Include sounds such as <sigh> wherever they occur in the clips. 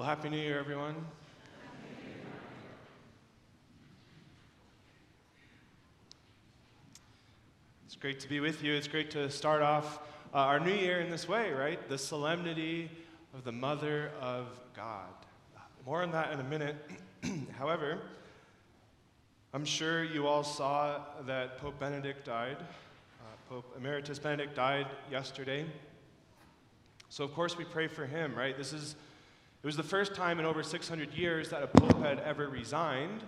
Well, Happy New Year, everyone. It's great to be with you. It's great to start off uh, our new year in this way, right? The solemnity of the Mother of God. More on that in a minute. <clears throat> However, I'm sure you all saw that Pope Benedict died. Uh, Pope Emeritus Benedict died yesterday. So, of course, we pray for him, right? This is, it was the first time in over 600 years that a pope had ever resigned.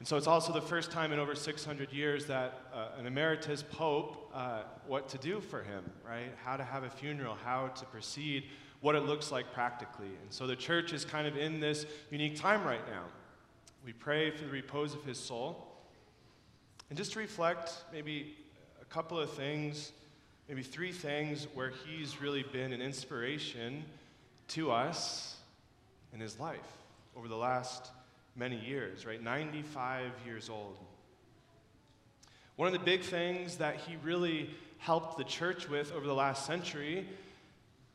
And so it's also the first time in over 600 years that uh, an emeritus pope, uh, what to do for him, right? How to have a funeral, how to proceed, what it looks like practically. And so the church is kind of in this unique time right now. We pray for the repose of his soul. And just to reflect maybe a couple of things, maybe three things where he's really been an inspiration to us in his life over the last many years, right? 95 years old. One of the big things that he really helped the church with over the last century,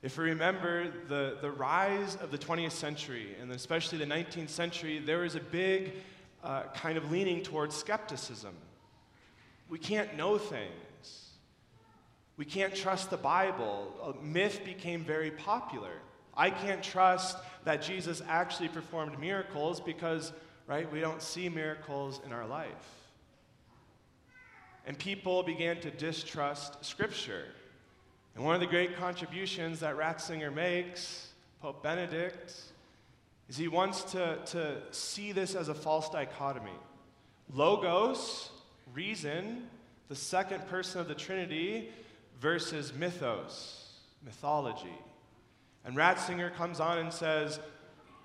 if we remember the, the rise of the 20th century, and especially the 19th century, there was a big uh, kind of leaning towards skepticism. We can't know things. We can't trust the Bible. A myth became very popular. I can't trust that Jesus actually performed miracles because, right, we don't see miracles in our life. And people began to distrust Scripture. And one of the great contributions that Ratzinger makes, Pope Benedict, is he wants to, to see this as a false dichotomy. Logos, reason, the second person of the Trinity, versus mythos, mythology. And Ratzinger comes on and says,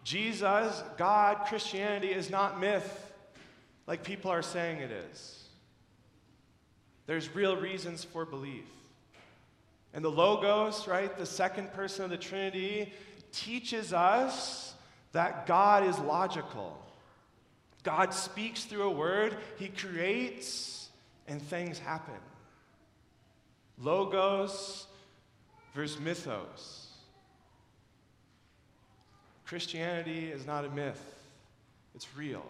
Jesus, God, Christianity is not myth like people are saying it is. There's real reasons for belief. And the Logos, right, the second person of the Trinity, teaches us that God is logical. God speaks through a word, He creates, and things happen. Logos versus mythos. Christianity is not a myth, it's real.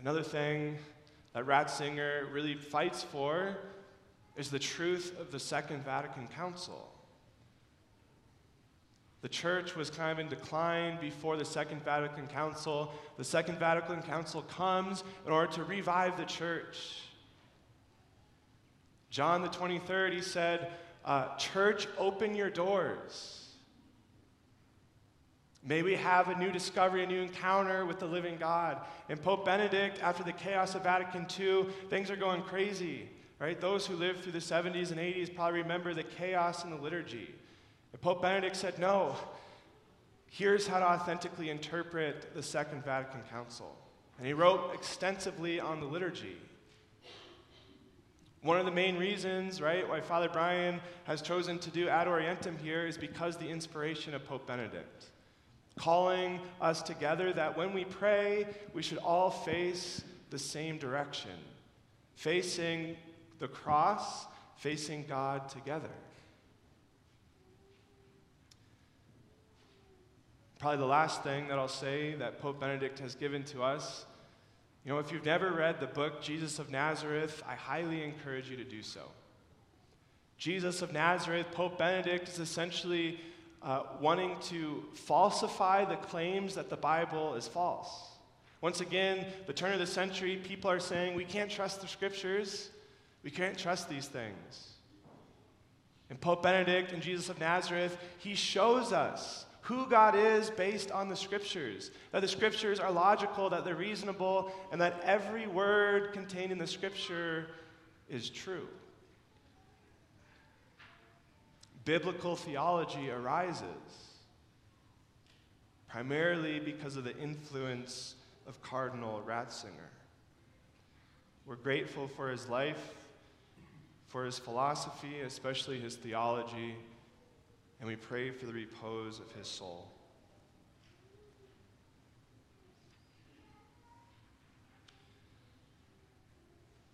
Another thing that Ratzinger really fights for is the truth of the Second Vatican Council. The church was kind of in decline before the Second Vatican Council. The Second Vatican Council comes in order to revive the church. John the 23rd, he said, uh, Church, open your doors. May we have a new discovery, a new encounter with the living God. And Pope Benedict, after the chaos of Vatican II, things are going crazy, right? Those who lived through the 70s and 80s probably remember the chaos in the liturgy. And Pope Benedict said, no, here's how to authentically interpret the Second Vatican Council. And he wrote extensively on the liturgy. One of the main reasons, right, why Father Brian has chosen to do Ad Orientem here is because the inspiration of Pope Benedict calling us together that when we pray, we should all face the same direction, facing the cross, facing God together. Probably the last thing that I'll say that Pope Benedict has given to us. You know, if you've never read the book Jesus of Nazareth, I highly encourage you to do so. Jesus of Nazareth, Pope Benedict is essentially uh, wanting to falsify the claims that the Bible is false. Once again, the turn of the century, people are saying we can't trust the scriptures, we can't trust these things. And Pope Benedict and Jesus of Nazareth, he shows us who God is based on the scriptures. That the scriptures are logical, that they're reasonable, and that every word contained in the scripture is true biblical theology arises primarily because of the influence of Cardinal Ratzinger. We're grateful for his life, for his philosophy, especially his theology, and we pray for the repose of his soul.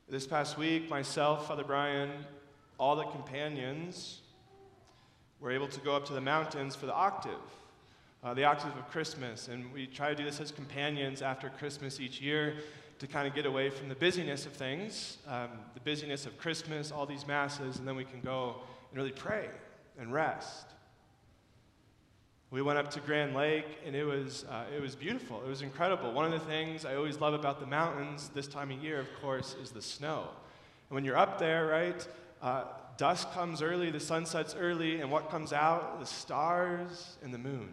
This past week, myself, Father Brian, all the companions, we're able to go up to the mountains for the octave, uh, the octave of Christmas. And we try to do this as companions after Christmas each year to kind of get away from the busyness of things, um, the busyness of Christmas, all these masses, and then we can go and really pray and rest. We went up to Grand Lake, and it was, uh, it was beautiful. It was incredible. One of the things I always love about the mountains this time of year, of course, is the snow. And when you're up there, right, uh, dusk comes early, the sun sets early, and what comes out? The stars and the moon.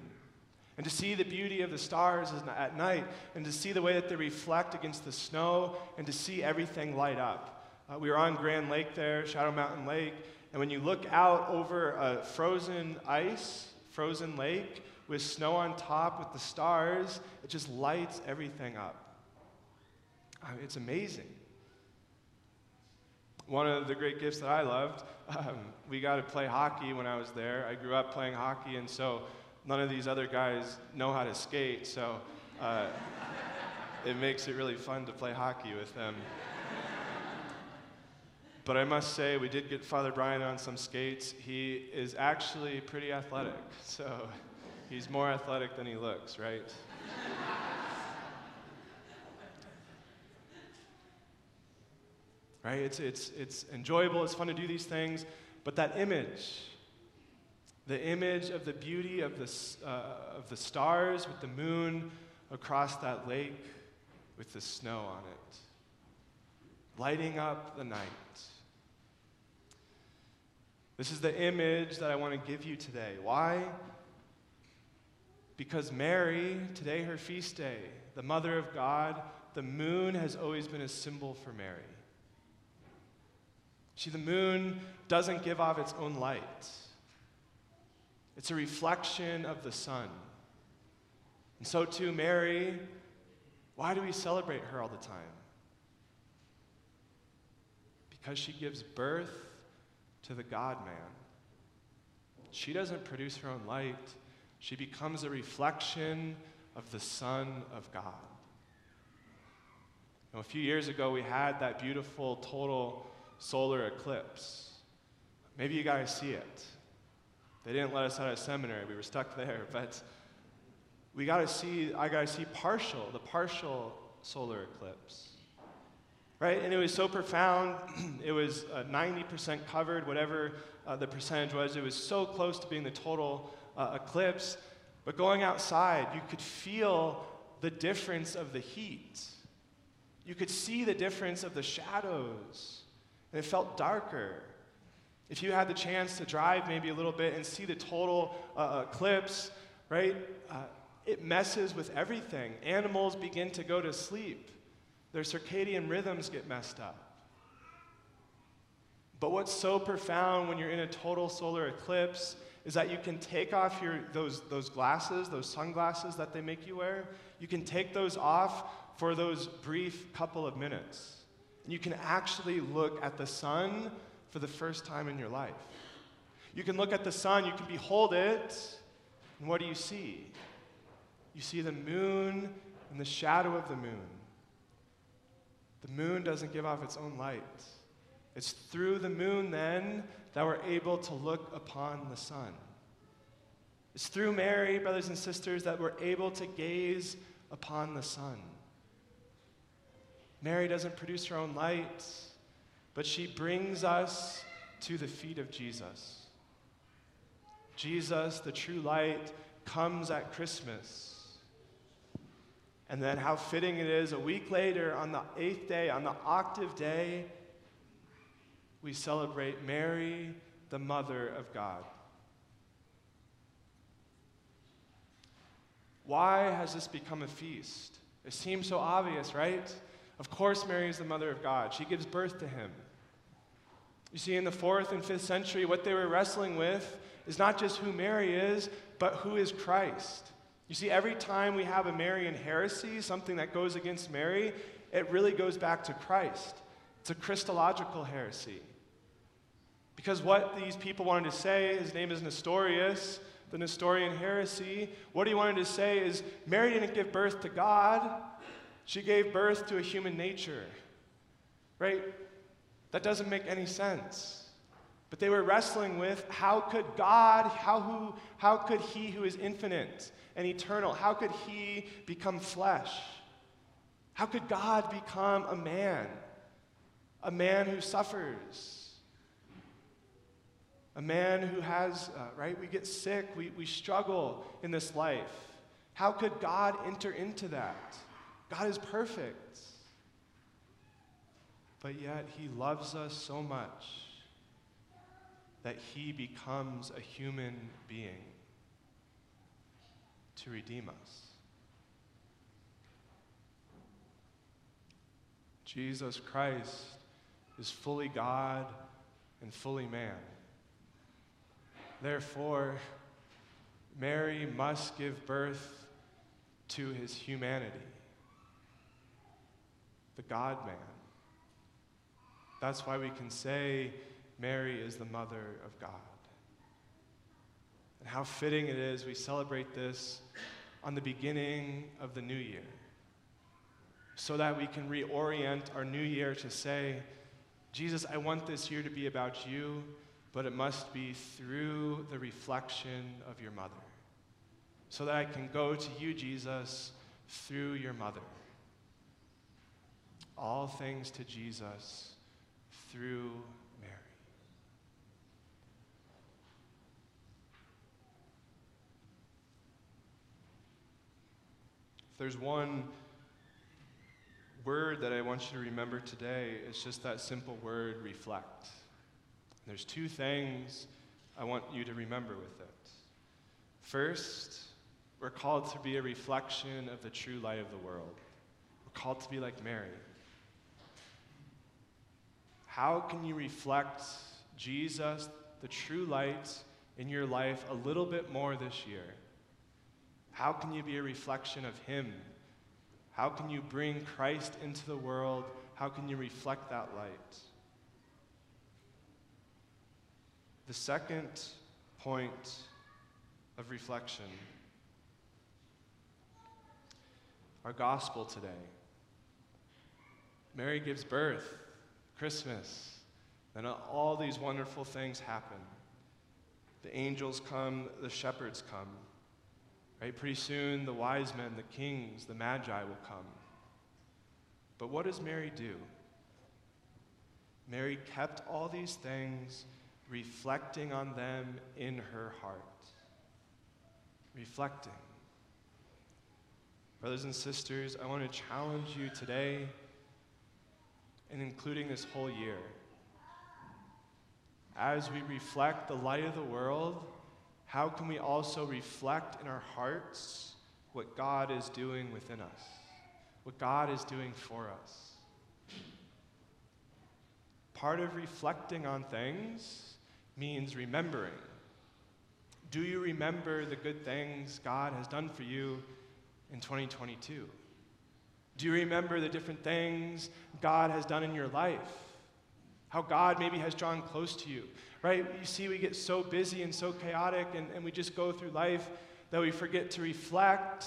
And to see the beauty of the stars at night, and to see the way that they reflect against the snow, and to see everything light up. Uh, we were on Grand Lake there, Shadow Mountain Lake, and when you look out over a frozen ice, frozen lake, with snow on top, with the stars, it just lights everything up. I mean, it's amazing one of the great gifts that I loved, um, we got to play hockey when I was there. I grew up playing hockey, and so none of these other guys know how to skate, so uh, it makes it really fun to play hockey with them. But I must say, we did get Father Brian on some skates. He is actually pretty athletic, so he's more athletic than he looks, right? Right? It's, it's, it's enjoyable, it's fun to do these things, but that image, the image of the beauty of the, uh, of the stars with the moon across that lake with the snow on it, lighting up the night. This is the image that I want to give you today. Why? Because Mary, today her feast day, the mother of God, the moon has always been a symbol for Mary. See, the moon doesn't give off its own light, it's a reflection of the sun. And so, too, Mary, why do we celebrate her all the time? Because she gives birth to the God man. She doesn't produce her own light, she becomes a reflection of the Son of God. Now, a few years ago, we had that beautiful total solar eclipse. Maybe you guys see it. They didn't let us out of seminary, we were stuck there, <laughs> but we got to see, I got to see partial, the partial solar eclipse. Right? And it was so profound. <clears throat> it was uh, 90% covered, whatever uh, the percentage was. It was so close to being the total uh, eclipse. But going outside, you could feel the difference of the heat. You could see the difference of the shadows and it felt darker. If you had the chance to drive maybe a little bit and see the total uh, eclipse, right, uh, it messes with everything. Animals begin to go to sleep, their circadian rhythms get messed up. But what's so profound when you're in a total solar eclipse is that you can take off your, those, those glasses, those sunglasses that they make you wear, you can take those off for those brief couple of minutes. And you can actually look at the sun for the first time in your life. You can look at the sun, you can behold it, and what do you see? You see the moon and the shadow of the moon. The moon doesn't give off its own light. It's through the moon, then, that we're able to look upon the sun. It's through Mary, brothers and sisters, that we're able to gaze upon the sun. Mary doesn't produce her own light, but she brings us to the feet of Jesus. Jesus, the true light, comes at Christmas. And then, how fitting it is, a week later, on the eighth day, on the octave day, we celebrate Mary, the Mother of God. Why has this become a feast? It seems so obvious, right? Of course, Mary is the mother of God. She gives birth to him. You see, in the fourth and fifth century, what they were wrestling with is not just who Mary is, but who is Christ. You see, every time we have a Marian heresy, something that goes against Mary, it really goes back to Christ. It's a Christological heresy. Because what these people wanted to say, his name is Nestorius, the Nestorian heresy, what he wanted to say is Mary didn't give birth to God, she gave birth to a human nature. Right? That doesn't make any sense. But they were wrestling with how could God, how, who, how could He who is infinite and eternal, how could He become flesh? How could God become a man? A man who suffers. A man who has, uh, right? We get sick, we, we struggle in this life. How could God enter into that? God is perfect. But yet, He loves us so much that he becomes a human being to redeem us. Jesus Christ is fully God and fully man. Therefore, Mary must give birth to his humanity, the God man. That's why we can say, Mary is the mother of God. And how fitting it is we celebrate this on the beginning of the new year so that we can reorient our new year to say, Jesus, I want this year to be about you, but it must be through the reflection of your mother. So that I can go to you, Jesus, through your mother. All things to Jesus through Mary. If there's one word that I want you to remember today, it's just that simple word, reflect. There's two things I want you to remember with it. First, we're called to be a reflection of the true light of the world. We're called to be like Mary. How can you reflect Jesus, the true light, in your life a little bit more this year? How can you be a reflection of Him? How can you bring Christ into the world? How can you reflect that light? The second point of reflection our gospel today. Mary gives birth, Christmas, and all these wonderful things happen. The angels come, the shepherds come. Right? Pretty soon, the wise men, the kings, the magi will come. But what does Mary do? Mary kept all these things, reflecting on them in her heart. Reflecting. Brothers and sisters, I want to challenge you today, and including this whole year, as we reflect the light of the world how can we also reflect in our hearts what God is doing within us, what God is doing for us? Part of reflecting on things means remembering. Do you remember the good things God has done for you in 2022? Do you remember the different things God has done in your life? How God maybe has drawn close to you, right? You see, we get so busy and so chaotic, and, and we just go through life that we forget to reflect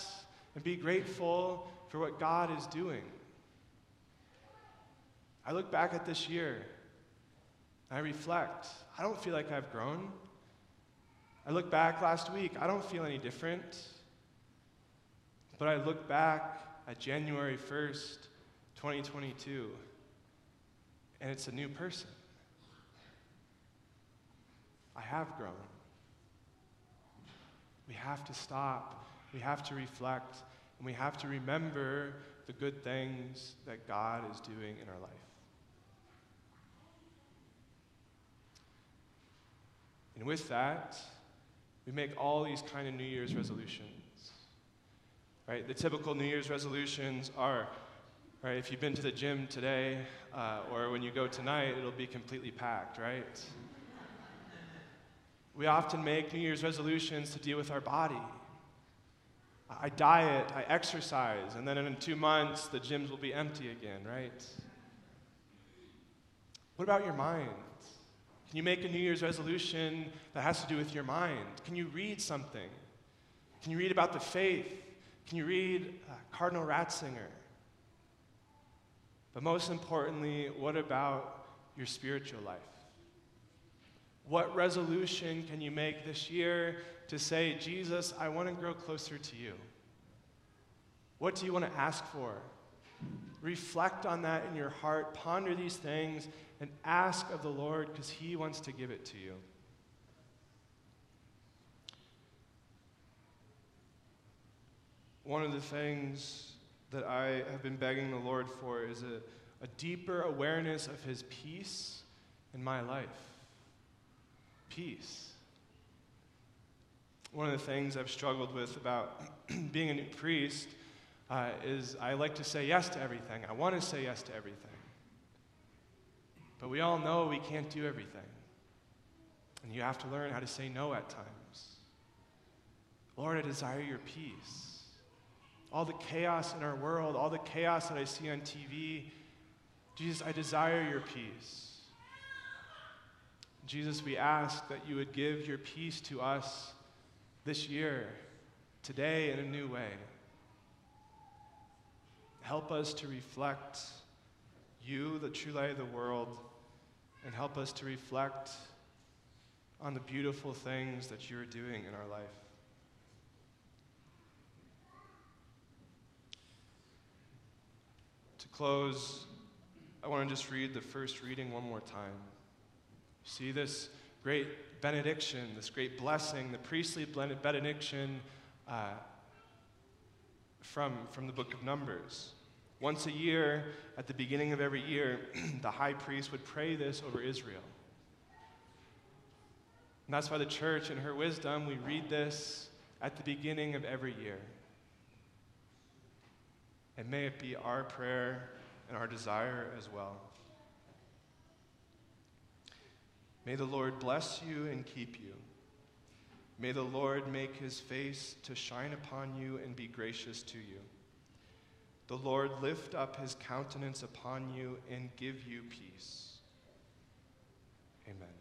and be grateful for what God is doing. I look back at this year, I reflect. I don't feel like I've grown. I look back last week, I don't feel any different. But I look back at January 1st, 2022 and it's a new person. I have grown. We have to stop, we have to reflect, and we have to remember the good things that God is doing in our life. And with that, we make all these kind of New Year's resolutions. Right? The typical New Year's resolutions are right, if you've been to the gym today, uh, or when you go tonight, it'll be completely packed, right? We often make New Year's resolutions to deal with our body. I diet, I exercise, and then in two months, the gyms will be empty again, right? What about your mind? Can you make a New Year's resolution that has to do with your mind? Can you read something? Can you read about the faith? Can you read uh, Cardinal Ratzinger? But most importantly, what about your spiritual life? What resolution can you make this year to say, Jesus, I want to grow closer to you? What do you want to ask for? Reflect on that in your heart, ponder these things, and ask of the Lord because He wants to give it to you. One of the things that I have been begging the Lord for is a, a deeper awareness of His peace in my life. Peace. One of the things I've struggled with about <clears throat> being a new priest uh, is I like to say yes to everything. I want to say yes to everything. But we all know we can't do everything. And you have to learn how to say no at times. Lord, I desire your peace. All the chaos in our world, all the chaos that I see on TV, Jesus, I desire your peace. Jesus, we ask that you would give your peace to us this year, today, in a new way. Help us to reflect you, the true light of the world, and help us to reflect on the beautiful things that you're doing in our life. Close, I want to just read the first reading one more time. See this great benediction, this great blessing, the priestly benediction uh, from, from the book of Numbers. Once a year, at the beginning of every year, <clears throat> the high priest would pray this over Israel. And that's why the church, in her wisdom, we read this at the beginning of every year. And may it be our prayer and our desire as well. May the Lord bless you and keep you. May the Lord make his face to shine upon you and be gracious to you. The Lord lift up his countenance upon you and give you peace. Amen.